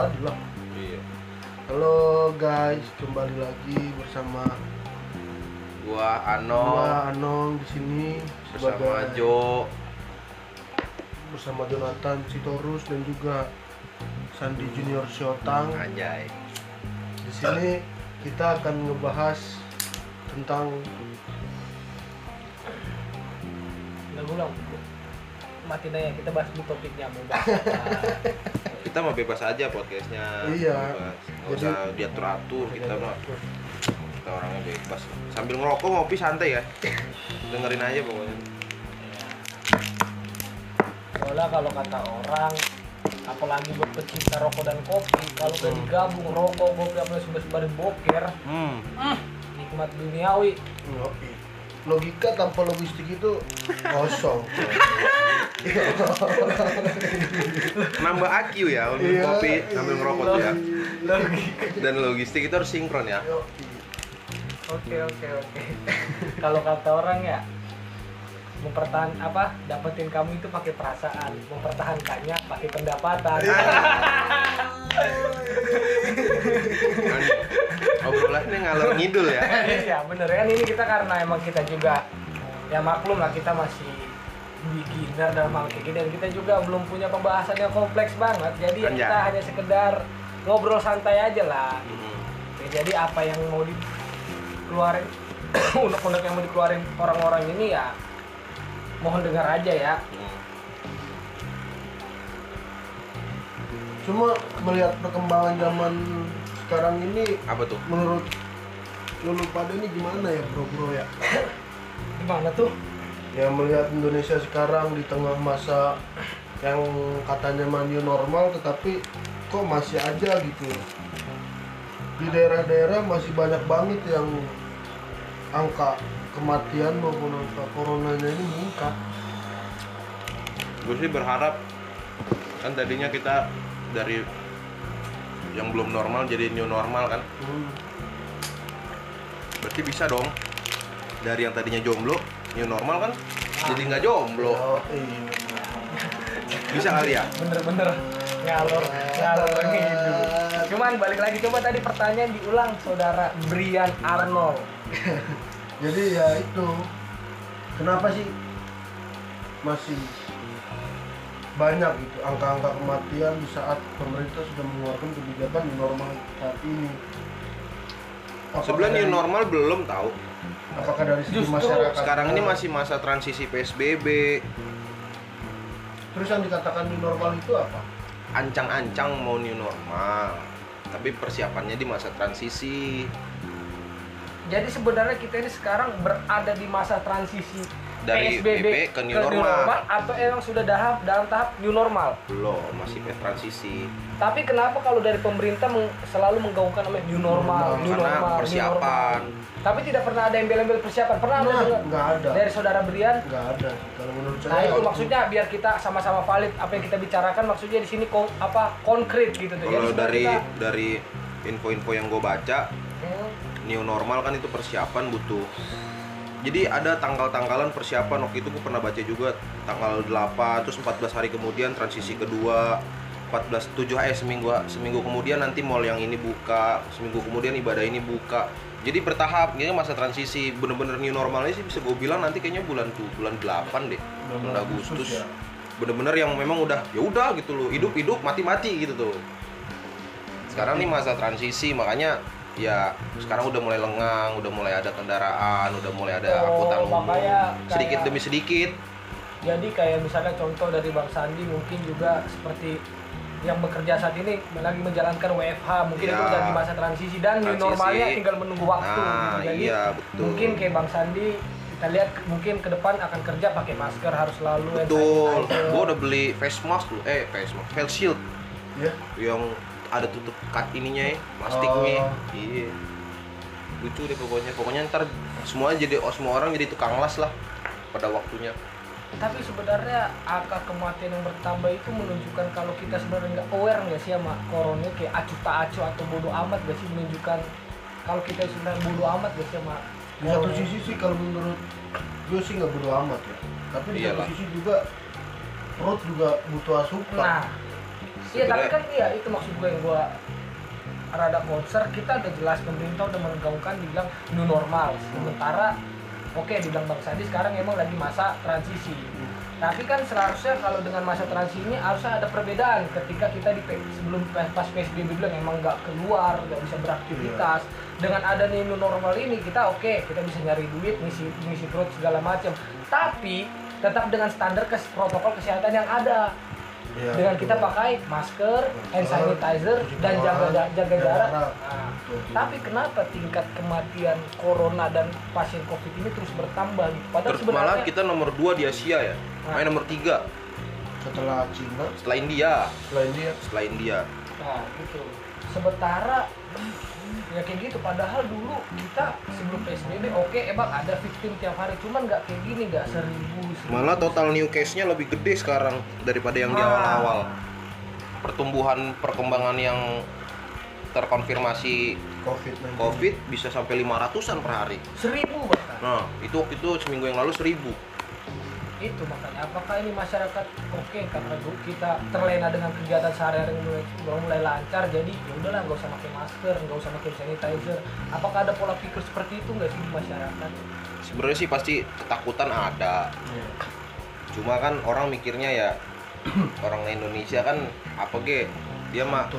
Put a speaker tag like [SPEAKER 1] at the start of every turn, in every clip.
[SPEAKER 1] tadi lah
[SPEAKER 2] Iya.
[SPEAKER 1] halo guys kembali lagi bersama
[SPEAKER 2] Gua Ano
[SPEAKER 1] gua Anong di sini
[SPEAKER 2] bersama
[SPEAKER 1] sebagai-
[SPEAKER 2] Jo.
[SPEAKER 1] bersama Jonathan Sitorus dan juga Sandi Junior Siotang
[SPEAKER 2] Anjay.
[SPEAKER 1] di sini kita akan ngebahas tentang
[SPEAKER 3] Udah matiin aja kita bahas dulu topiknya mau bahas apa.
[SPEAKER 2] Kita mau bebas aja podcastnya.
[SPEAKER 1] Iya.
[SPEAKER 2] Bebas. Nggak usah diatur atur kita mah. Kita orangnya bebas. Sambil ngerokok ngopi santai ya. Dengerin aja pokoknya.
[SPEAKER 3] soalnya kalau kata orang apalagi buat pecinta rokok dan kopi kalau udah digabung rokok kopi apalagi sudah sebarin boker
[SPEAKER 2] Hmm.
[SPEAKER 3] hmm, nikmat duniawi
[SPEAKER 1] ngopi logika tanpa logistik itu kosong.
[SPEAKER 2] Nambah IQ ya untuk
[SPEAKER 1] Iya,
[SPEAKER 2] kopi sambil ngerokok ya.
[SPEAKER 3] logika
[SPEAKER 2] Dan logistik itu harus sinkron ya.
[SPEAKER 3] Oke oke oke. Kalau kata orang ya mempertahan apa dapetin kamu itu pakai perasaan. Mempertahankannya pakai pendapatan.
[SPEAKER 2] Kan obrolannya ngalor ngidul ya.
[SPEAKER 3] ya bener kan ini kita karena emang kita juga ya maklum lah kita masih beginner dalam hal kayak gini dan kita juga belum punya pembahasan yang kompleks banget jadi ya kita
[SPEAKER 2] Anjay.
[SPEAKER 3] hanya sekedar ngobrol santai aja lah
[SPEAKER 2] Hmm.
[SPEAKER 3] Ya, jadi apa yang mau dikeluarin unek-unek yang mau dikeluarin orang-orang ini ya mohon dengar aja ya
[SPEAKER 2] Hmm.
[SPEAKER 1] cuma melihat perkembangan zaman sekarang ini
[SPEAKER 2] Apa tuh?
[SPEAKER 1] menurut lu pada ini gimana ya bro bro ya?
[SPEAKER 3] Gimana tuh?
[SPEAKER 1] Ya melihat Indonesia sekarang di tengah masa yang katanya mah new normal tetapi kok masih aja gitu? Di daerah-daerah masih banyak banget yang angka kematian maupun angka coronanya ini meningkat.
[SPEAKER 2] Gue sih berharap kan tadinya kita dari yang belum normal jadi new normal kan?
[SPEAKER 1] Hmm.
[SPEAKER 2] berarti bisa dong. Dari yang tadinya jomblo new normal kan? Jadi nggak jomblo.
[SPEAKER 1] Oh, iya.
[SPEAKER 2] bisa kali ya?
[SPEAKER 3] Bener-bener. Ngalor ngalor ngidul cuman balik lagi coba tadi pertanyaan diulang saudara Brian Arnold
[SPEAKER 1] jadi ya itu kenapa sih masih banyak gitu. Angka-angka kematian di saat pemerintah sudah mengeluarkan kebijakan new normal saat ini. Apakah
[SPEAKER 2] sebenarnya new
[SPEAKER 1] dari-
[SPEAKER 2] normal belum tahu.
[SPEAKER 1] Apakah dari segi
[SPEAKER 3] Justru
[SPEAKER 1] masyarakat?
[SPEAKER 2] Sekarang ini masih masa transisi psbb
[SPEAKER 1] terus yang dikatakan new normal itu apa?
[SPEAKER 2] Ancang-ancang mau new normal tapi persiapannya di masa transisi.
[SPEAKER 3] Jadi sebenarnya kita ini sekarang berada di masa transisi
[SPEAKER 2] Dari
[SPEAKER 3] PSBB
[SPEAKER 2] PP ke new normal.
[SPEAKER 3] atau emang sudah dalam dalam tahap new normal?
[SPEAKER 2] Belum masih ke transisi.
[SPEAKER 3] Tapi kenapa kalau dari pemerintah meng- selalu menggaungkan namanya new normal, new
[SPEAKER 2] karena
[SPEAKER 3] normal, new
[SPEAKER 2] persiapan.
[SPEAKER 3] normal. tapi tidak pernah ada embel-embel persiapan. Pernah ada
[SPEAKER 1] Nah,
[SPEAKER 3] dengar?
[SPEAKER 1] nggak ada.
[SPEAKER 3] Dari saudara Brian?
[SPEAKER 1] Nggak ada. Kalau menurut saya
[SPEAKER 3] Nah itu maksudnya biar kita sama-sama valid apa yang kita bicarakan maksudnya di sini kon- apa konkret gitu tuh.
[SPEAKER 2] kalau dari
[SPEAKER 3] kita-
[SPEAKER 2] dari info-info yang gue baca
[SPEAKER 3] Hmm,
[SPEAKER 2] new normal kan itu persiapan butuh jadi ada tanggal-tanggalan persiapan waktu itu gue pernah baca juga tanggal 8 terus 14 hari kemudian transisi kedua 14 7 eh seminggu seminggu kemudian nanti mall yang ini buka seminggu kemudian ibadah ini buka. Jadi bertahap ini masa transisi bener-bener new normalnya sih bisa gue bilang nanti kayaknya bulan tuh bulan 8 deh bulan Agustus.
[SPEAKER 1] Ya.
[SPEAKER 2] bener-bener yang memang udah ya udah gitu loh hidup hidup mati mati gitu tuh. Sekarang nih masa transisi makanya ya sekarang udah mulai lengang udah mulai ada kendaraan udah mulai ada
[SPEAKER 3] Oh,
[SPEAKER 2] angkutan umum. sedikit demi sedikit.
[SPEAKER 3] Jadi kayak misalnya contoh dari Bang Sandi mungkin juga seperti yang bekerja saat ini lagi menjalankan WFH mungkin
[SPEAKER 2] Iya.
[SPEAKER 3] itu udah di masa transisi dan new
[SPEAKER 2] Transisi.
[SPEAKER 3] normalnya tinggal menunggu waktu.
[SPEAKER 2] nah
[SPEAKER 3] Jadi
[SPEAKER 2] iya betul.
[SPEAKER 3] mungkin kayak Bang Sandi kita lihat mungkin ke depan akan kerja pakai masker harus selalu
[SPEAKER 2] betul. gua udah beli face mask eh face mask face shield.
[SPEAKER 1] Ya
[SPEAKER 2] yang ada tutup cut ininya ya plastiknya.
[SPEAKER 1] Oh.
[SPEAKER 2] iya. Lucu deh pokoknya. Pokoknya ntar semuanya jadi oh, semua orang jadi tukang las lah pada waktunya.
[SPEAKER 3] Tapi sebenarnya angka kematian yang bertambah itu menunjukkan kalau kita sebenarnya nggak aware nggak sih sama corona kayak acuh tak acuh atau bodoh amat gak sih menunjukkan kalau kita sebenarnya bodoh amat gak sih sama
[SPEAKER 1] di satu sisi sih kalau menurut gue sih nggak bodo amat ya. Tapi di
[SPEAKER 2] Iyalah.
[SPEAKER 1] satu sisi juga perut juga butuh asupan.
[SPEAKER 3] Nah, Iya tapi kan iya itu maksud gue yang gue rada konser kita udah jelas pemerintah udah menggaungkan bilang new normal. Sementara oke dibilang bang Sandi sekarang emang lagi masa transisi. Tapi kan seharusnya kalau dengan masa transisi ini harusnya ada perbedaan ketika kita di sebelum pas PSBB bilang emang nggak keluar nggak bisa beraktivitas. Dengan adanya new normal ini kita oke kita bisa nyari duit ngisi ngisi perut segala macam. Tapi tetap dengan standar kes, protokol kesehatan yang ada
[SPEAKER 1] Iya,
[SPEAKER 3] dengan kita pakai masker, hand sanitizer, dan jaga jaga
[SPEAKER 1] jaga
[SPEAKER 3] jarak. Nah, tapi kenapa tingkat kematian corona dan pasien covid ini terus bertambah gitu? Padahal
[SPEAKER 2] Terus malah kita nomor 2 di Asia ya.
[SPEAKER 3] Nah.
[SPEAKER 2] Main nomor 3
[SPEAKER 1] setelah Cina
[SPEAKER 2] setelah India.
[SPEAKER 1] setelah India
[SPEAKER 2] Setelah India.
[SPEAKER 3] nah gitu. Sementara ya kayak gitu. Padahal dulu kita sebelum psbb oke emang ada victim tiap hari, cuman nggak kayak gini, nggak seribu. seribu.
[SPEAKER 2] Malah total new case-nya lebih gede sekarang daripada yang di
[SPEAKER 3] Ah.
[SPEAKER 2] awal-awal. Pertumbuhan perkembangan yang terkonfirmasi
[SPEAKER 1] covid
[SPEAKER 2] COVID bisa sampai 500-an per hari.
[SPEAKER 3] seribu bahkan.
[SPEAKER 2] Nah, itu waktu itu seminggu yang lalu 1000.
[SPEAKER 3] Itu makanya apakah ini masyarakat oke? Karena dulu kita terlena dengan kegiatan sehari-hari yang mulai, mulai lancar jadi ya udahlah nggak usah pakai masker nggak usah pakai sanitizer. Apakah ada pola pikir seperti itu nggak sih di masyarakat?
[SPEAKER 2] Sebenarnya sih pasti ketakutan ada.
[SPEAKER 1] Iya.
[SPEAKER 2] Cuma kan orang mikirnya ya orang Indonesia kan apa ge? Dia mah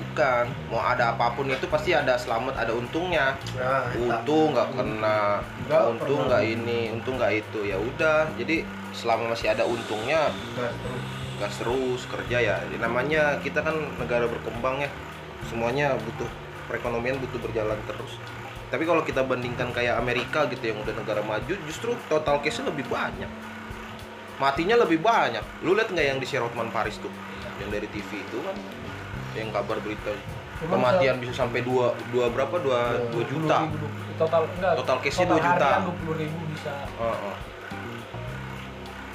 [SPEAKER 2] Bukan mau ada apa pun itu pasti ada selamat ada untungnya.
[SPEAKER 1] Nah,
[SPEAKER 2] untung nggak kena
[SPEAKER 1] Nggak
[SPEAKER 2] untung nggak ini untung nggak itu. Ya udah jadi selama masih ada untungnya
[SPEAKER 1] Gas terus.
[SPEAKER 2] kerja ya. Namanya kita kan negara berkembang ya. Semuanya butuh perekonomian butuh berjalan terus. Tapi kalau kita bandingkan kayak Amerika gitu yang udah negara maju justru total case lebih banyak. Matinya lebih banyak. Lu lihat nggak yang di Sir Hotman Paris tuh? Yang dari TV itu kan yang kabar berita
[SPEAKER 3] Cuman
[SPEAKER 2] kematian bisa sampai dua dua berapa dua dua juta
[SPEAKER 3] 20.000, total enggak
[SPEAKER 2] Total case-nya 2 juta.
[SPEAKER 3] dua puluh ribu bisa
[SPEAKER 2] Heeh.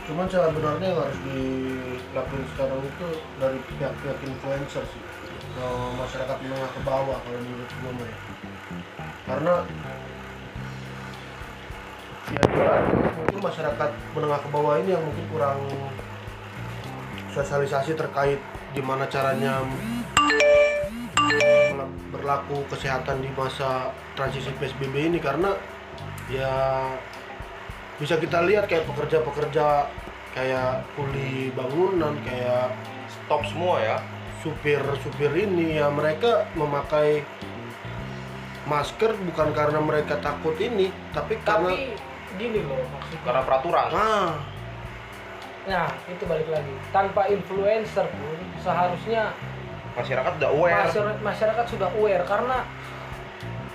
[SPEAKER 1] cuman sebenarnya yang harus dilakuin sekarang itu dari pihak-pihak influencer sih ke masyarakat menengah ke bawah kalau menurut gue mah ya. karena ya mungkin masyarakat menengah ke bawah ini yang mungkin kurang sosialisasi terkait gimana caranya berlaku kesehatan di masa transisi PSBB ini karena ya bisa kita lihat kayak pekerja-pekerja kayak kuli bangunan kayak
[SPEAKER 2] stop semua ya?
[SPEAKER 1] supir-supir ini ya mereka memakai masker bukan karena mereka takut ini tapi karena
[SPEAKER 3] tapi gini loh maksudnya.
[SPEAKER 2] Karena peraturan.
[SPEAKER 1] Ah.
[SPEAKER 3] Nah itu balik lagi. Tanpa influencer pun seharusnya
[SPEAKER 2] masyarakat udah aware.
[SPEAKER 3] Masyarakat, masyarakat sudah aware karena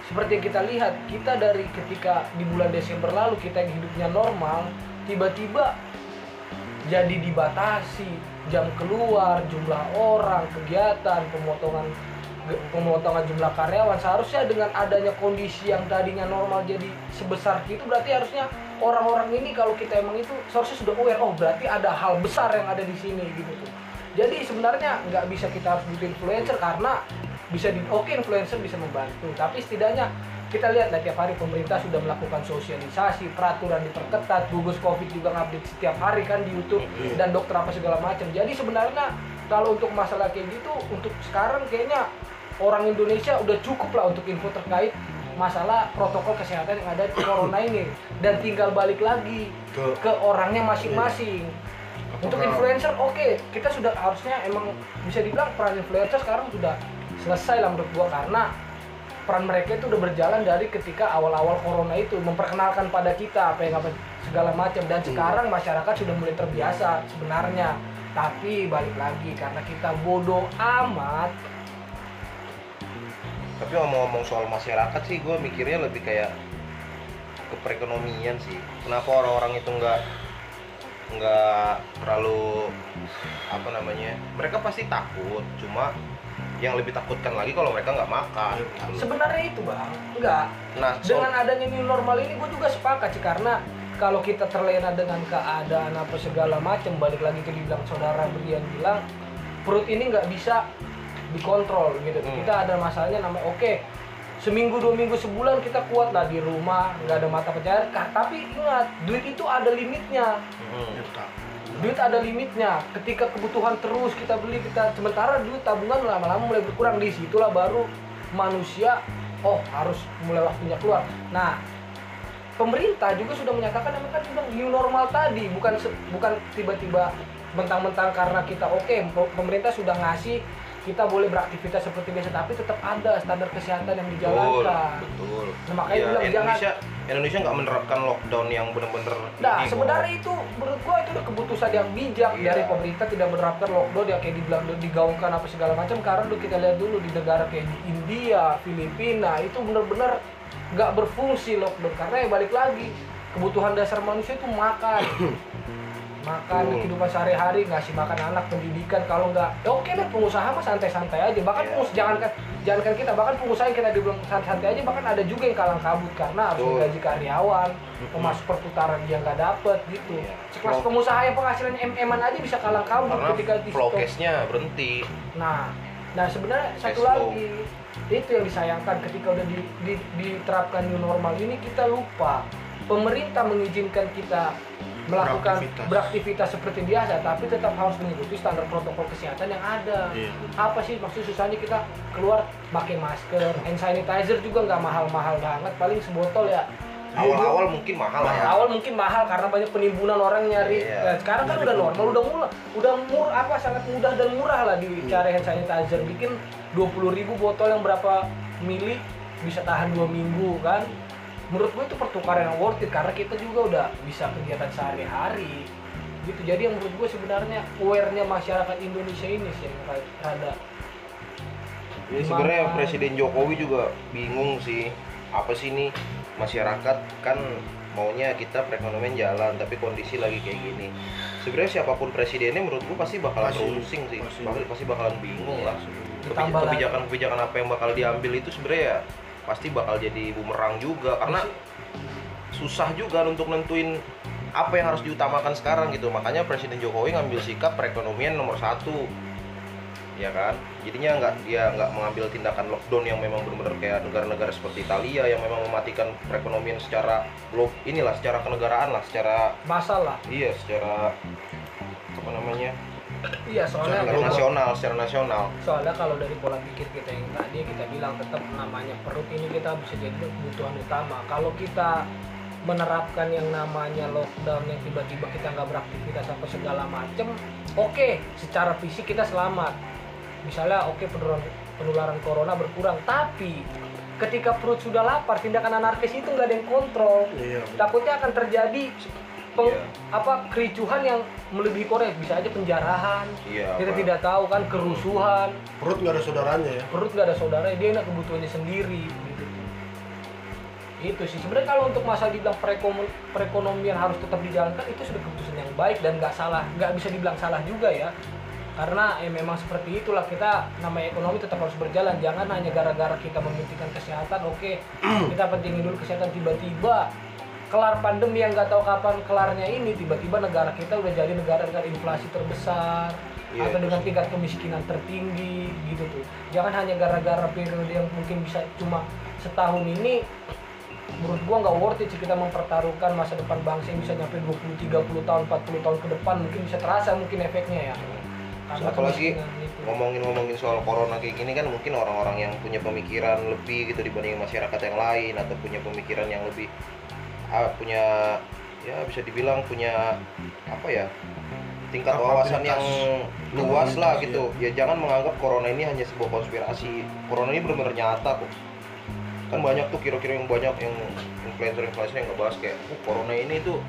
[SPEAKER 3] seperti yang kita lihat kita dari ketika di bulan Desember lalu kita yang hidupnya normal tiba-tiba jadi dibatasi jam keluar jumlah orang kegiatan pemotongan pemotongan jumlah karyawan. Seharusnya dengan adanya kondisi yang tadinya normal jadi sebesar itu berarti harusnya orang-orang ini kalau kita emang itu seharusnya sudah aware oh berarti ada hal besar yang ada di sini gitu tuh jadi sebenarnya nggak bisa kita harus butuh influencer karena bisa di oke influencer bisa membantu tapi setidaknya kita lihat lah tiap hari pemerintah sudah melakukan sosialisasi peraturan diperketat gugus covid juga ngupdate setiap hari kan di YouTube
[SPEAKER 1] Iya.
[SPEAKER 3] dan dokter apa segala macam jadi sebenarnya kalau untuk masalah kayak gitu untuk sekarang kayaknya orang Indonesia udah cukup lah untuk info terkait masalah protokol kesehatan yang ada di corona ini dan tinggal balik lagi
[SPEAKER 1] ke
[SPEAKER 3] ke orangnya masing-masing. Untuk influencer oke, kita sudah harusnya emang bisa dibilang peran influencer sekarang sudah selesai lah menurut gua karena peran mereka itu udah berjalan dari ketika awal-awal corona itu memperkenalkan pada kita apa yang apa segala macam. Dan sekarang masyarakat sudah mulai terbiasa sebenarnya. Tapi balik lagi karena kita bodoh amat.
[SPEAKER 2] Tapi ngomong-ngomong soal masyarakat sih gue mikirnya lebih kayak ke perekonomian sih. Kenapa orang-orang itu nggak nggak terlalu apa namanya mereka pasti takut cuma yang lebih takutkan lagi kalau mereka nggak makan gitu.
[SPEAKER 3] sebenarnya itu bang enggak
[SPEAKER 2] nah so-
[SPEAKER 3] dengan adanya new normal ini gue juga sepakat sih karena kalau kita terlena dengan keadaan apa segala macam balik lagi ke dibilang saudara Brian bilang perut ini nggak bisa dikontrol gitu
[SPEAKER 2] Hmm.
[SPEAKER 3] kita ada masalahnya namanya oke seminggu dua minggu sebulan kita kuat. Lah di rumah nggak ada mata pencaharian Kah, tapi ingat duit itu ada limitnya.
[SPEAKER 2] Hmm.
[SPEAKER 3] duit ada limitnya. Ketika kebutuhan terus kita beli kita sementara duit tabungan lama-lama mulai berkurang. Di situlah baru manusia oh harus mulai waktunya keluar. Nah pemerintah juga sudah menyatakan yang kan bilang new normal tadi. Bukan bukan tiba-tiba mentang-mentang karena kita oke pe- pemerintah sudah ngasih kita boleh beraktivitas seperti biasa tapi tetap ada standar kesehatan yang
[SPEAKER 2] Betul,
[SPEAKER 3] dijalankan.
[SPEAKER 2] betul.
[SPEAKER 3] Nah, makanya
[SPEAKER 2] Ya,
[SPEAKER 3] bilang jangan-
[SPEAKER 2] Indonesia Indonesia nggak menerapkan lockdown yang benar-benar
[SPEAKER 3] Nah, sebenarnya itu menurut gua itu udah keputusan yang bijak
[SPEAKER 2] Iya.
[SPEAKER 3] dari pemerintah tidak menerapkan lockdown yang kayak dibilang digaungkan apa segala macam. Karena dulu kita lihat dulu di negara kayak di India, Filipina itu benar-benar nggak berfungsi lockdown. Karena ya balik lagi kebutuhan dasar manusia itu makan makan
[SPEAKER 2] Betul.
[SPEAKER 3] kehidupan sehari-hari ngasih makan anak pendidikan kalau nggak ya oke deh pengusaha mah santai-santai aja bahkan
[SPEAKER 2] Iya.
[SPEAKER 3] pengusaha jangankan jangankan kita bahkan pengusaha yang kita dibilang santai-santai aja bahkan ada juga yang kalang kabut karena harus
[SPEAKER 2] Betul.
[SPEAKER 3] menggaji karyawan masuk perputaran dia nggak dapet gitu
[SPEAKER 2] Iya.
[SPEAKER 3] sekelas
[SPEAKER 2] Flow-
[SPEAKER 3] pengusaha yang penghasilannya mm aja bisa kalang kabut
[SPEAKER 2] karena
[SPEAKER 3] ketika di
[SPEAKER 2] case-nya berhenti.
[SPEAKER 3] Nah, nah sebenarnya satu lagi itu yang disayangkan ketika udah di, di- diterapkan new normal ini kita lupa pemerintah mengizinkan kita melakukan
[SPEAKER 1] Beraktivitas.
[SPEAKER 3] beraktivitas seperti biasa tapi tetap harus mengikuti standar protokol kesehatan yang ada.
[SPEAKER 1] Iya.
[SPEAKER 3] Apa sih maksud susahnya kita keluar pakai masker, hand sanitizer juga nggak mahal-mahal banget, paling sebotol ya.
[SPEAKER 2] Awal-awal mungkin mahal lah ya.
[SPEAKER 3] Awal mungkin mahal karena banyak penimbunan orang nyari.
[SPEAKER 2] Iya.
[SPEAKER 3] Nah, sekarang kan udah normal, udah murah, udah murah apa sangat mudah dan murah lah dicari hand sanitizer. Bikin 20.000 ribu botol yang berapa mili bisa tahan dua minggu kan. Menurut gue itu pertukaran yang worth it karena kita juga udah bisa kegiatan sehari-hari gitu jadi yang menurut gue sebenarnya aware-nya masyarakat Indonesia ini sih yang rada
[SPEAKER 2] Ini sebenarnya? Presiden Jokowi juga bingung sih. Apa sih ini masyarakat kan maunya kita perekonomian jalan tapi kondisi lagi kayak gini. Sebenarnya siapa pun presidennya menurut gua pasti bakalan rusing sih. pasti. Pasti, bakalan bingung lah.
[SPEAKER 3] Ditambah lagi-
[SPEAKER 2] Kebijakan-kebijakan apa yang bakal diambil itu sebenarnya ya pasti bakal jadi bumerang juga karena susah juga untuk nentuin apa yang harus diutamakan sekarang gitu. Makanya Presiden Jokowi ngambil sikap perekonomian nomor satu. Ya kan? Jadinya nggak dia nggak mengambil tindakan lockdown yang memang benar-benar kayak negara-negara seperti Italia yang memang mematikan perekonomian secara glob inilah secara kenegaraan lah secara
[SPEAKER 3] masalah.
[SPEAKER 2] Iya secara apa namanya
[SPEAKER 3] iya soalnya
[SPEAKER 2] secara nasional secara nasional.
[SPEAKER 3] Soalnya kalau dari pola pikir kita yang tadi kita bilang tetap namanya perut ini kita bisa jadi kebutuhan utama. Kalau kita menerapkan yang namanya lockdown yang tiba-tiba kita nggak beraktivitas apa segala macem oke secara fisik kita selamat. Misalnya oke penularan penularan corona berkurang tapi ketika perut sudah lapar tindakan anarkis itu nggak ada yang kontrol.
[SPEAKER 1] Iya.
[SPEAKER 3] takutnya akan terjadi peng-
[SPEAKER 2] Iya.
[SPEAKER 3] apa kericuhan yang melebihi Korea? Bisa aja penjarahan.
[SPEAKER 2] Iya
[SPEAKER 3] kita
[SPEAKER 2] apa-
[SPEAKER 3] tidak tahu kan kerusuhan.
[SPEAKER 1] Perut nggak ada saudaranya ya.
[SPEAKER 3] perut nggak ada saudara dia enak kebutuhannya sendiri gitu. Itu sih. Sebenarnya kalau untuk masa dibilang perekonom- perekonomian harus tetap dijalankan itu sudah keputusan yang baik dan nggak salah nggak bisa dibilang salah juga ya. Karena ya memang seperti itulah kita namanya ekonomi tetap harus berjalan. Jangan hanya gara-gara kita mementingkan kesehatan oke kita pentingin dulu kesehatan tiba-tiba kelar pandemi yang nggak tahu kapan kelarnya ini tiba-tiba negara kita udah jadi negara dengan inflasi terbesar
[SPEAKER 2] Iya,
[SPEAKER 3] atau dengan
[SPEAKER 2] sih.
[SPEAKER 3] tingkat kemiskinan tertinggi gitu tuh. Jangan hanya gara-gara periode yang mungkin bisa cuma setahun ini menurut gua nggak worth it sih kita mempertaruhkan masa depan bangsa yang bisa nyampe 20 30 tahun 40 tahun ke depan. Mungkin bisa terasa mungkin efeknya ya. Karena
[SPEAKER 2] apalagi ngomongin-ngomongin soal corona kayak gini kan mungkin orang-orang yang punya pemikiran lebih gitu dibanding masyarakat yang lain atau punya pemikiran yang lebih punya ya bisa dibilang punya apa ya tingkat wawasan yang luas lah gitu. ya jangan menganggap corona ini hanya sebuah konspirasi. Corona ini benar-benar nyata kok kan banyak tuh kira-kira yang banyak yang influencer-influencer yang ngebahas kayak oh, corona ini tuh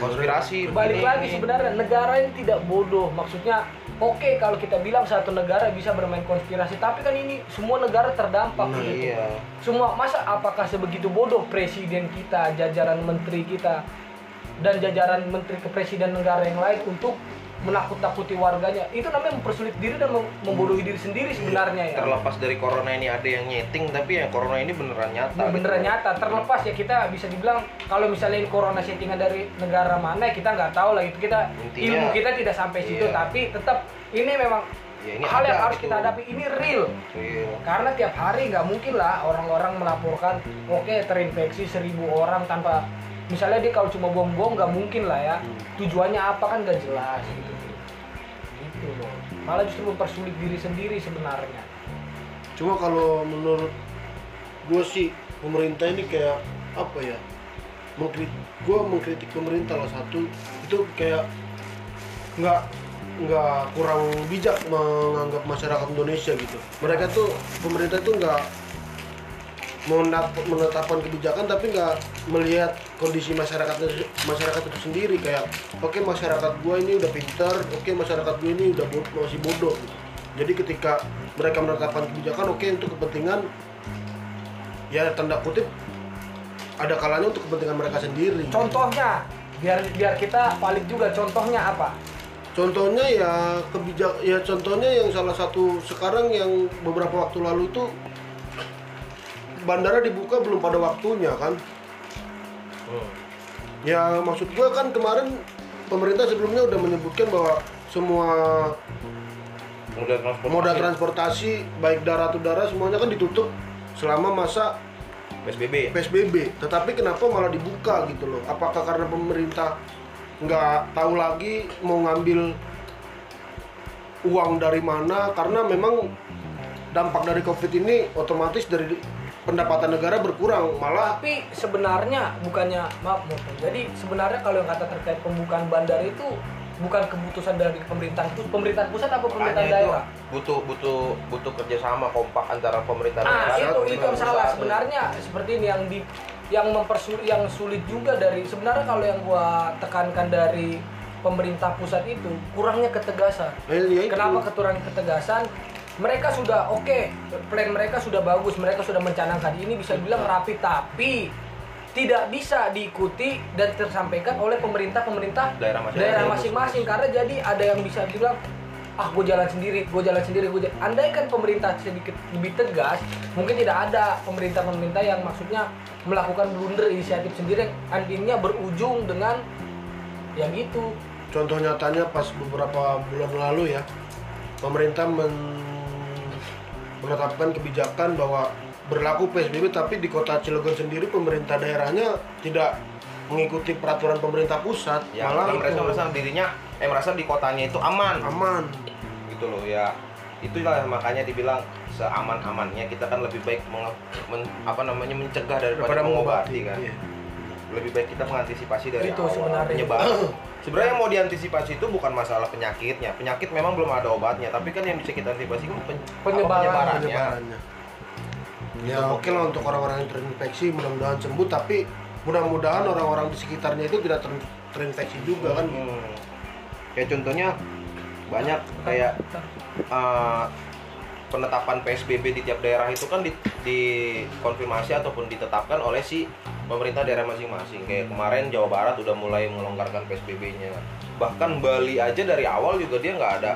[SPEAKER 2] konspirasi
[SPEAKER 3] balik
[SPEAKER 2] begini,
[SPEAKER 3] lagi
[SPEAKER 2] ini."
[SPEAKER 3] sebenarnya negara ini tidak bodoh maksudnya oke kalau kita bilang satu negara bisa bermain konspirasi tapi kan ini semua negara terdampak gitu.
[SPEAKER 2] iya
[SPEAKER 3] semua masa apakah sebegitu bodoh presiden kita jajaran menteri kita dan jajaran menteri kepresiden negara yang lain untuk menakut-takuti warganya itu namanya mempersulit diri dan mem- membodohi diri sendiri sebenarnya ya
[SPEAKER 2] terlepas dari corona ini ada yang nyeting tapi ya corona ini beneran nyata
[SPEAKER 3] beneran
[SPEAKER 2] gitu.
[SPEAKER 3] nyata terlepas ya kita bisa dibilang kalau misalnya ini corona settingan dari negara mana kita nggak tahu lah itu kita
[SPEAKER 2] Intinya,
[SPEAKER 3] ilmu kita tidak sampai situ
[SPEAKER 2] iya.
[SPEAKER 3] tapi tetap ini memang
[SPEAKER 2] ya ini
[SPEAKER 3] hal yang harus
[SPEAKER 2] gitu.
[SPEAKER 3] kita hadapi ini real
[SPEAKER 2] Real.
[SPEAKER 3] karena tiap hari nggak mungkin lah orang-orang melaporkan oke terinfeksi seribu orang tanpa misalnya dia kalau cuma bom-bom nggak mungkin lah ya
[SPEAKER 2] Hmm.
[SPEAKER 3] tujuannya apa kan nggak jelas gitu gitu loh malah justru mempersulit diri sendiri sebenarnya
[SPEAKER 1] Cuma kalau menurut gue sih pemerintah ini kayak apa ya? Mengkritik, gue mengkritik pemerintah lah satu itu kayak nggak nggak kurang bijak menganggap masyarakat Indonesia gitu. Mereka tuh pemerintah tuh nggak menetapkan kebijakan tapi nggak melihat kondisi masyarakat masyarakat itu sendiri. Kayak oke masyarakat gua ini udah pintar oke masyarakat gua ini udah bo- masih bodoh. Gitu. jadi ketika mereka menetapkan kebijakan oke untuk kepentingan ya tanda kutip ada kalanya untuk kepentingan mereka sendiri.
[SPEAKER 3] Contohnya biar biar kita valid juga contohnya apa?
[SPEAKER 1] Contohnya ya kebijak ya contohnya yang salah satu sekarang yang beberapa waktu lalu itu bandara dibuka belum pada waktunya kan
[SPEAKER 2] Hmm.
[SPEAKER 1] Ya maksud gua kan kemarin pemerintah sebelumnya udah menyebutkan bahwa semua
[SPEAKER 2] Moda transportasi.
[SPEAKER 1] moda transportasi baik darat udara semuanya kan ditutup selama masa
[SPEAKER 2] PSBB.
[SPEAKER 1] PSBB. Tetapi kenapa malah dibuka gitu loh? Apakah karena pemerintah nggak tahu lagi mau ngambil uang dari mana? Karena memang dampak dari COVID ini otomatis dari pendapatan negara berkurang, malah
[SPEAKER 3] tapi sebenarnya bukannya maaf Murton. jadi sebenarnya kalau yang kata terkait pembukaan bandara itu bukan keputusan dari pemerintah pusat pemerintahan pusat apa pemerintahan
[SPEAKER 2] Makanya itu
[SPEAKER 3] daerah
[SPEAKER 2] butuh butuh butuh kerjasama kompak antara pemerintah
[SPEAKER 3] Ah,
[SPEAKER 2] daerah
[SPEAKER 3] itu itu yang
[SPEAKER 2] pemerintah
[SPEAKER 3] salah
[SPEAKER 2] pusat.
[SPEAKER 3] sebenarnya seperti ini yang di yang mempersulit yang sulit juga dari sebenarnya kalau yang gua tekankan dari pemerintah pusat itu kurangnya ketegasan.
[SPEAKER 1] eh, ya itu.
[SPEAKER 3] Kenapa keturangan ketegasan? Mereka sudah oke, plan mereka sudah bagus, mereka sudah mencanangkan ini bisa bilang rapi tapi tidak bisa diikuti dan tersampaikan oleh pemerintah-pemerintah
[SPEAKER 2] Daerah masing-masing.
[SPEAKER 3] daerah masing-masing karena jadi ada yang bisa bilang ah gue jalan sendiri, gue jalan sendiri, gue jalan. Andai kan pemerintah sedikit lebih tegas, mungkin tidak ada pemerintah-pemerintah yang maksudnya melakukan blunder inisiatif sendiri yang akhirnya berujung dengan yang itu.
[SPEAKER 1] Contoh nyatanya pas beberapa bulan lalu ya, pemerintah men- menetapkan kebijakan bahwa berlaku PSBB tapi di kota Cilegon sendiri pemerintah daerahnya tidak mengikuti peraturan pemerintah pusat,
[SPEAKER 2] Ya,
[SPEAKER 1] malah
[SPEAKER 2] mereka
[SPEAKER 1] itu
[SPEAKER 2] merasa dirinya eh merasa di kotanya itu aman.
[SPEAKER 1] aman.
[SPEAKER 2] gitu loh ya itulah makanya dibilang seaman-amannya kita kan lebih baik menge- men- apa namanya mencegah daripada mengobati kan
[SPEAKER 1] Iya.
[SPEAKER 2] Lebih baik kita mengantisipasi dari
[SPEAKER 3] Itu
[SPEAKER 2] awal
[SPEAKER 3] sebenarnya.
[SPEAKER 2] penyebaran sebenarnya yang mau diantisipasi itu bukan masalah penyakitnya penyakit memang belum ada obatnya tapi kan yang bisa kita antisipasi kan pen-
[SPEAKER 3] Penyebaran.
[SPEAKER 2] penyebarannya
[SPEAKER 1] penyebarannya. Ya oke lah untuk orang-orang yang terinfeksi mudah-mudahan sembuh tapi mudah-mudahan orang-orang di sekitarnya itu tidak ter- terinfeksi juga kan.
[SPEAKER 2] Hmm. kayak contohnya banyak kayak uh, penetapan PSBB di tiap daerah itu kan di- dikonfirmasi ataupun ditetapkan oleh si pemerintah daerah masing-masing. Kayak kemarin Jawa Barat udah mulai melonggarkan PSBB-nya. Bahkan Bali aja dari awal juga dia nggak ada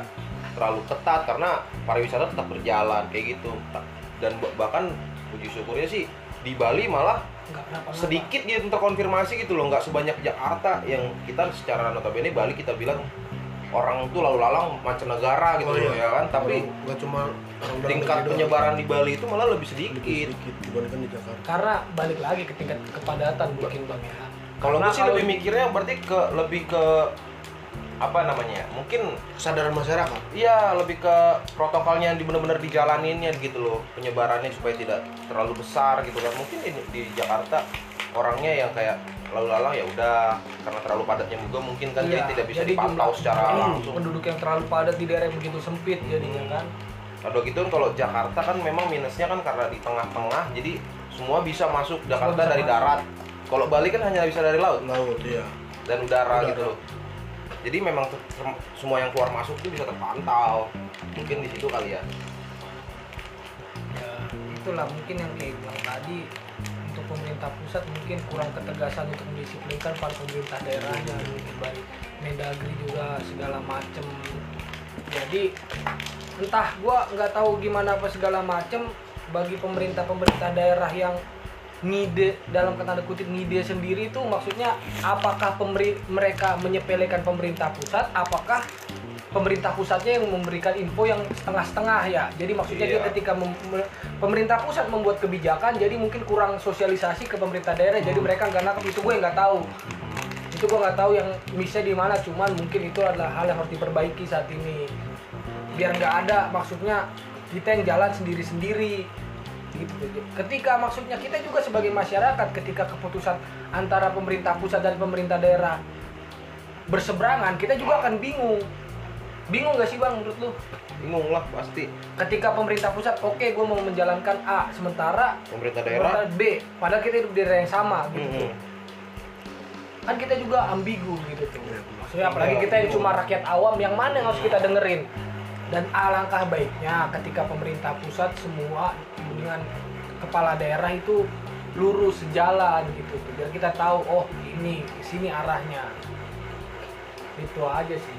[SPEAKER 2] terlalu ketat karena pariwisata tetap berjalan kayak gitu. Dan ba- bahkan puji syukurnya sih di Bali malah sedikit gitu terkonfirmasi gitu loh nggak sebanyak Jakarta yang kita secara notabene Bali kita bilang orang tuh lalu lalang mancanegara gitu
[SPEAKER 1] Oh,
[SPEAKER 2] loh
[SPEAKER 1] iya.
[SPEAKER 2] ya kan tapi
[SPEAKER 1] nggak cuma
[SPEAKER 2] tingkat penyebaran di Bali itu malah lebih
[SPEAKER 1] lebih
[SPEAKER 2] sedikit
[SPEAKER 1] sedikit dibandingkan di Jakarta.
[SPEAKER 3] karena balik lagi ke tingkat kepadatan mungkin bang ya
[SPEAKER 2] kalau gue sih lebih mikirnya berarti ke lebih ke apa namanya mungkin
[SPEAKER 1] Kesadaran masyarakat.
[SPEAKER 2] Iya, lebih ke protokolnya yang di- benar-benar dijalaninnya gitu loh, penyebarannya supaya tidak terlalu besar gitu kan. Mungkin di, di Jakarta orangnya yang kayak lalu lalang ya udah karena terlalu padatnya juga mungkin kan
[SPEAKER 3] Iya,
[SPEAKER 2] jadi tidak bisa
[SPEAKER 3] jadi
[SPEAKER 2] dipantau secara
[SPEAKER 3] Hmm,
[SPEAKER 2] langsung.
[SPEAKER 3] penduduk yang terlalu padat di daerah yang begitu sempit jadinya kan
[SPEAKER 2] Kalau gitu kan kalau Jakarta kan memang minusnya kan karena di tengah-tengah jadi semua bisa masuk Jakarta
[SPEAKER 3] bisa
[SPEAKER 2] dari
[SPEAKER 3] masuk.
[SPEAKER 2] darat. Kalau Bali kan hanya bisa dari laut
[SPEAKER 1] Laut ya.
[SPEAKER 2] dan udara,
[SPEAKER 1] Udara.
[SPEAKER 2] gitu loh. Jadi memang semua yang keluar masuk itu bisa terpantau. Mungkin di situ kali ya.
[SPEAKER 3] ya itulah mungkin yang kayak bilang tadi pemerintah pusat mungkin kurang ketegasan untuk mendisiplinkan para pemerintah daerahnya mungkin dari Mendagri juga segala macem. Jadi entah gua nggak tahu gimana apa segala macem bagi pemerintah pemerintah daerah yang ngide dalam tanda kutip ngide sendiri itu maksudnya apakah pemeri- mereka menyepelekan pemerintah pusat apakah pemerintah pusatnya yang memberikan info yang setengah-setengah ya. Jadi maksudnya dia
[SPEAKER 2] Iya.
[SPEAKER 3] ketika mem- me- pemerintah pusat membuat kebijakan, jadi mungkin kurang sosialisasi ke pemerintah daerah, jadi mereka nggak nangkep itu gue nggak tahu. Itu gue nggak tahu yang bisa di mana, cuman mungkin itu adalah hal yang harus diperbaiki saat ini. Biar nggak ada maksudnya kita yang jalan sendiri-sendiri. Gitu. Ketika maksudnya kita juga sebagai masyarakat, ketika keputusan antara pemerintah pusat dan pemerintah daerah berseberangan, kita juga akan bingung. Bingung gak sih bang menurut lu?
[SPEAKER 2] bingung lah pasti
[SPEAKER 3] Ketika pemerintah pusat, oke gue mau menjalankan A, sementara
[SPEAKER 2] pemerintah daerah
[SPEAKER 3] pemerintah B, padahal kita hidup di daerah yang sama gitu.
[SPEAKER 2] Mm-mm.
[SPEAKER 3] Kan kita juga ambigu gitu tuh. Maksudnya apalagi
[SPEAKER 2] Iya,
[SPEAKER 3] kita yang cuma rakyat awam, yang mana yang harus kita dengerin? Dan alangkah baiknya ketika pemerintah pusat semua dengan kepala daerah itu lurus sejalan gitu. Biar kita tahu, oh ini, sini arahnya. Itu aja sih.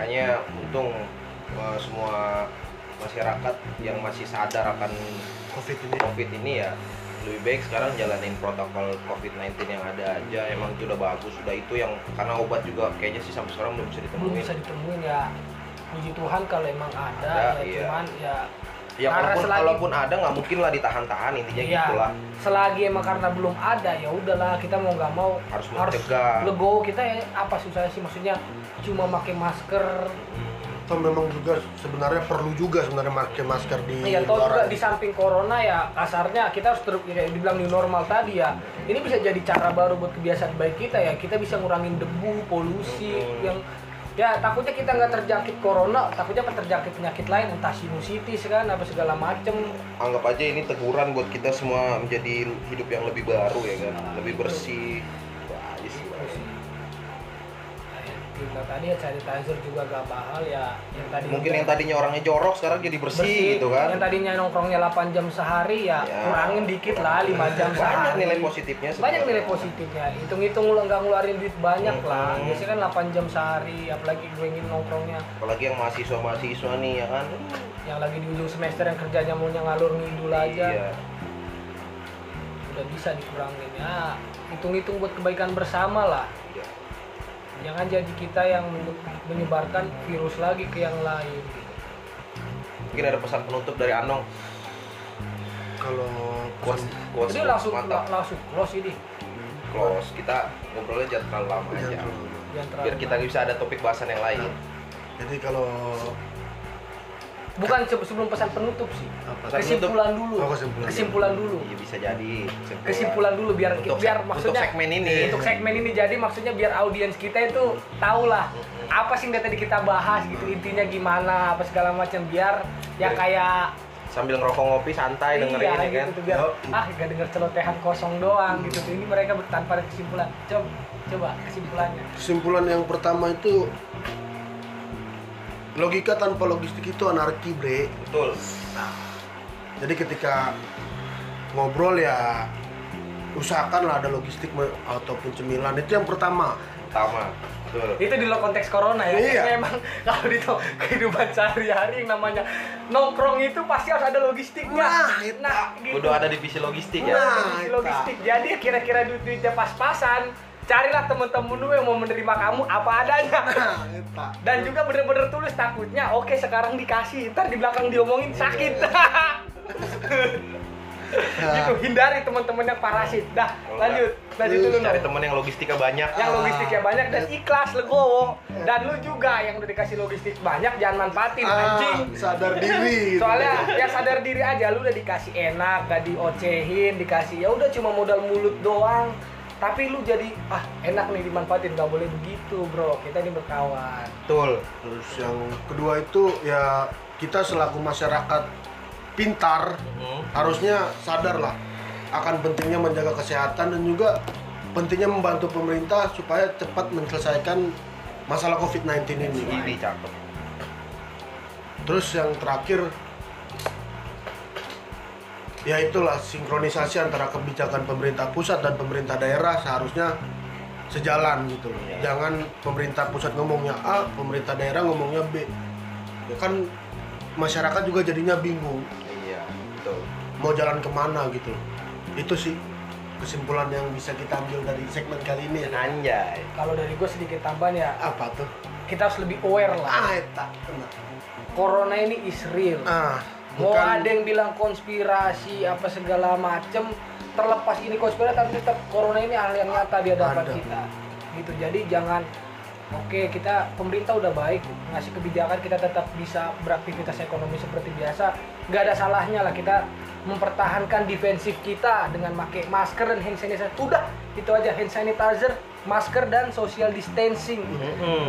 [SPEAKER 2] Makanya untung uh, semua masyarakat yang masih sadar akan
[SPEAKER 1] covid ini.
[SPEAKER 2] Covid ini ya lebih baik sekarang jalanin protokol covid-19 yang ada aja. Emang itu udah bagus udah itu yang karena obat juga kayaknya sih sampai sekarang belum bisa
[SPEAKER 3] belum
[SPEAKER 2] ditemuin.
[SPEAKER 3] bisa ditemuin ya. Puji Tuhan kalau emang ada,
[SPEAKER 2] Ada,
[SPEAKER 3] ya
[SPEAKER 2] iya.
[SPEAKER 3] cuman ya
[SPEAKER 2] ya
[SPEAKER 3] Karena
[SPEAKER 2] kalaupun
[SPEAKER 3] selagi-
[SPEAKER 2] kalaupun ada nggak mungkin lah ditahan-tahan intinya
[SPEAKER 3] Iya.
[SPEAKER 2] gitulah
[SPEAKER 3] selagi emang karena belum ada ya udahlah kita mau nggak mau
[SPEAKER 2] Harus mencegah.
[SPEAKER 3] legowo kita ya apa susahnya sih maksudnya cuma pakai masker
[SPEAKER 1] atau memang juga sebenarnya perlu juga sebenarnya pakai masker di
[SPEAKER 3] ya toh juga di samping corona ya kasarnya kita harus terus ya, dibilang new normal tadi ya ini bisa jadi cara baru buat kebiasaan baik kita ya kita bisa ngurangin debu polusi
[SPEAKER 2] Hmm.
[SPEAKER 3] yang ya takutnya kita nggak terjangkit corona takutnya apa terjangkit penyakit lain entah sinusitis kan apa segala macem.
[SPEAKER 2] Anggap aja ini teguran buat kita semua menjadi hidup yang lebih baru ya kan lebih bersih. Wah,
[SPEAKER 3] kita tadi ya sanitizer juga gak mahal ya yang tadi
[SPEAKER 2] mungkin yang tadinya orangnya jorok sekarang jadi bersih, gitu kan?
[SPEAKER 3] Yang tadinya nongkrongnya 8 jam sehari ya,
[SPEAKER 2] Ya.
[SPEAKER 3] kurangin dikit lah 5 jam
[SPEAKER 2] banyak
[SPEAKER 3] sehari.
[SPEAKER 2] nilai positifnya
[SPEAKER 3] banyak
[SPEAKER 2] sebenarnya.
[SPEAKER 3] nilai positifnya. Hitung-hitung lu nggak ngeluarin duit banyak
[SPEAKER 2] Hmm.
[SPEAKER 3] lah. Biasanya kan 8 jam sehari apalagi gue ingin nongkrongnya.
[SPEAKER 2] Apalagi yang mahasiswa-mahasiswa nih ya kan?
[SPEAKER 3] Yang lagi di ujung semester yang kerjanya maunya ngalur ngidul aja.
[SPEAKER 2] Iya.
[SPEAKER 3] Udah bisa dikurangin ya. Hitung-hitung buat kebaikan bersama lah. Jangan jadi kita yang men- menyebarkan virus lagi ke yang lain.
[SPEAKER 2] Mungkin ada pesan penutup dari Anong.
[SPEAKER 1] Kalau
[SPEAKER 2] quotes quotes
[SPEAKER 3] jadi langsung
[SPEAKER 2] mantap.
[SPEAKER 3] langsung close ini.
[SPEAKER 2] Close. Kita ngobrolnya jangan terlalu lama aja.
[SPEAKER 1] Jangan terlalu.
[SPEAKER 3] Jangan terlalu
[SPEAKER 2] biar kita bisa ada topik bahasan yang lain.
[SPEAKER 1] Jadi kalau
[SPEAKER 3] bukan se- sebelum pesan penutup sih.
[SPEAKER 1] Apa
[SPEAKER 3] kesimpulan dulu.
[SPEAKER 1] Oh, kesimpulan.
[SPEAKER 3] kesimpulan dulu.
[SPEAKER 2] Iya bisa jadi.
[SPEAKER 3] Kesimpulan. Dulu biar
[SPEAKER 2] untuk,
[SPEAKER 3] biar
[SPEAKER 2] untuk
[SPEAKER 3] maksudnya
[SPEAKER 2] segmen ini.
[SPEAKER 3] Untuk segmen ini. Jadi maksudnya biar audiens kita itu tahu lah apa sih yang tadi kita bahas gitu. Intinya gimana apa segala macam. Biar ya
[SPEAKER 2] Iya.
[SPEAKER 3] kayak
[SPEAKER 2] sambil ngerokok ngopi santai dengerin
[SPEAKER 3] iya
[SPEAKER 2] ya
[SPEAKER 3] gitu
[SPEAKER 2] kan?
[SPEAKER 3] tuh biar
[SPEAKER 1] Yup.
[SPEAKER 3] ah gak denger celotehan kosong doang gitu tuh. Ini mereka tanpa ada kesimpulan. Coba coba kesimpulannya.
[SPEAKER 1] Kesimpulan yang pertama itu logika tanpa logistik itu anarki bre.
[SPEAKER 2] Betul.
[SPEAKER 1] Jadi ketika ngobrol ya usahakanlah ada logistik ataupun cemilan. Itu yang pertama.
[SPEAKER 2] Pertama betul.
[SPEAKER 3] Itu di luar konteks corona ya?
[SPEAKER 1] Iya.
[SPEAKER 3] memang kalau di to- kehidupan sehari-hari yang namanya nongkrong itu pasti harus ada logistiknya.
[SPEAKER 1] Nah, itu.
[SPEAKER 3] nah gitu.
[SPEAKER 2] udah ada divisi logistik ya?
[SPEAKER 3] Nah,
[SPEAKER 1] Nah,
[SPEAKER 3] divisi
[SPEAKER 1] itu.
[SPEAKER 3] logistik. Jadi kira-kira duit-duitnya pas-pasan carilah temen-temen lu yang mau menerima kamu apa adanya.
[SPEAKER 1] Nah
[SPEAKER 3] dan juga bener-bener tulus takutnya oke sekarang dikasih. Ntar di belakang diomongin sakit. Gitu hindari teman-teman yang parasit. Dah lanjut. Lanjut dulu
[SPEAKER 2] cari
[SPEAKER 3] Nom.
[SPEAKER 2] temen yang logistiknya banyak.
[SPEAKER 3] Yang logistiknya banyak dan ikhlas legowo. Dan lu juga yang udah dikasih logistik banyak jangan manfaatin
[SPEAKER 1] Ah,
[SPEAKER 3] anjing.
[SPEAKER 1] sadar diri gitu.
[SPEAKER 3] soalnya ya sadar diri aja lu udah dikasih enak gak diocehin dikasih ya udah cuma modal mulut doang tapi lu jadi ah enak nih dimanfaatin. Gak boleh begitu bro. Kita ini berkawan.
[SPEAKER 2] Betul.
[SPEAKER 1] Terus yang kedua itu ya kita selaku masyarakat pintar
[SPEAKER 2] Hmm.
[SPEAKER 1] harusnya sadar lah akan pentingnya menjaga kesehatan dan juga pentingnya membantu pemerintah supaya cepat menyelesaikan masalah COVID-19 ini.
[SPEAKER 2] ini cakep
[SPEAKER 1] Terus yang terakhir ya itulah sinkronisasi antara kebijakan pemerintah pusat dan pemerintah daerah seharusnya sejalan gitu loh.
[SPEAKER 2] Iya.
[SPEAKER 1] Jangan pemerintah pusat ngomongnya A, pemerintah daerah ngomongnya B. Ya kan masyarakat juga jadinya bingung
[SPEAKER 2] iya betul
[SPEAKER 1] mau jalan ke mana gitu. Itu sih kesimpulan yang bisa kita ambil dari segmen kali ini. ya.
[SPEAKER 2] anjay
[SPEAKER 3] kalau dari gue sedikit tambahan ya
[SPEAKER 1] Apa tuh?
[SPEAKER 3] kita harus lebih aware lah
[SPEAKER 1] ah eta
[SPEAKER 3] corona ini is real
[SPEAKER 1] ah
[SPEAKER 3] mau
[SPEAKER 1] bukan.
[SPEAKER 3] ada yang bilang konspirasi apa segala macem terlepas ini konspirasi tapi tetap corona ini hal yang nyata di hadapan
[SPEAKER 1] Ada.
[SPEAKER 3] kita. Gitu. Jadi jangan oke kita pemerintah udah baik ngasih kebijakan kita tetap bisa beraktivitas ekonomi seperti biasa nggak ada salahnya lah kita mempertahankan defensif kita dengan pakai masker dan hand sanitizer. Udah itu aja. Hand sanitizer masker dan social distancing.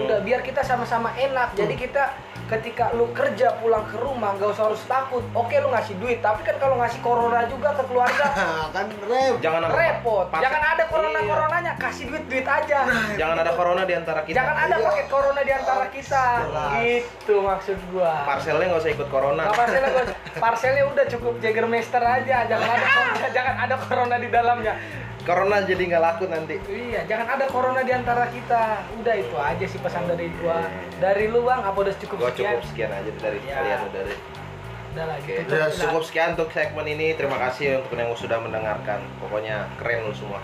[SPEAKER 3] Udah biar kita sama-sama enak. Jadi kita ketika lu kerja pulang ke rumah nggak usah harus takut. Oke lu ngasih duit tapi kan kalau ngasih corona juga ke keluarga
[SPEAKER 1] kan rem
[SPEAKER 2] Jangan ada
[SPEAKER 3] repot.
[SPEAKER 2] Pas-
[SPEAKER 3] jangan ada corona
[SPEAKER 2] Iya.
[SPEAKER 3] coronanya kasih duit duit aja.
[SPEAKER 2] Jangan ada corona di antara kita.
[SPEAKER 3] jangan ada
[SPEAKER 1] Iya.
[SPEAKER 3] paket corona di antara kita.
[SPEAKER 1] Jelas.
[SPEAKER 3] gitu maksud gua.
[SPEAKER 2] Parselnya nggak usah ikut corona.
[SPEAKER 3] Parselnya gua parselnya udah cukup Jägermeister aja jangan ada jangan ada corona di dalamnya
[SPEAKER 2] Corona jadi nggak laku nanti.
[SPEAKER 3] Iya, jangan ada corona di antara kita. Udah itu aja sih pesan dari gua. Dari lu bang, apa udah cukup
[SPEAKER 2] Gua
[SPEAKER 3] sekian?
[SPEAKER 2] cukup sekian aja dari
[SPEAKER 3] Ya.
[SPEAKER 2] kalian udah deh.
[SPEAKER 3] Udah lah,
[SPEAKER 2] Oke,
[SPEAKER 3] gitu. Udah.
[SPEAKER 2] cukup sekian untuk segmen ini. Terima kasih untuk yang sudah mendengarkan. Pokoknya keren lu semua.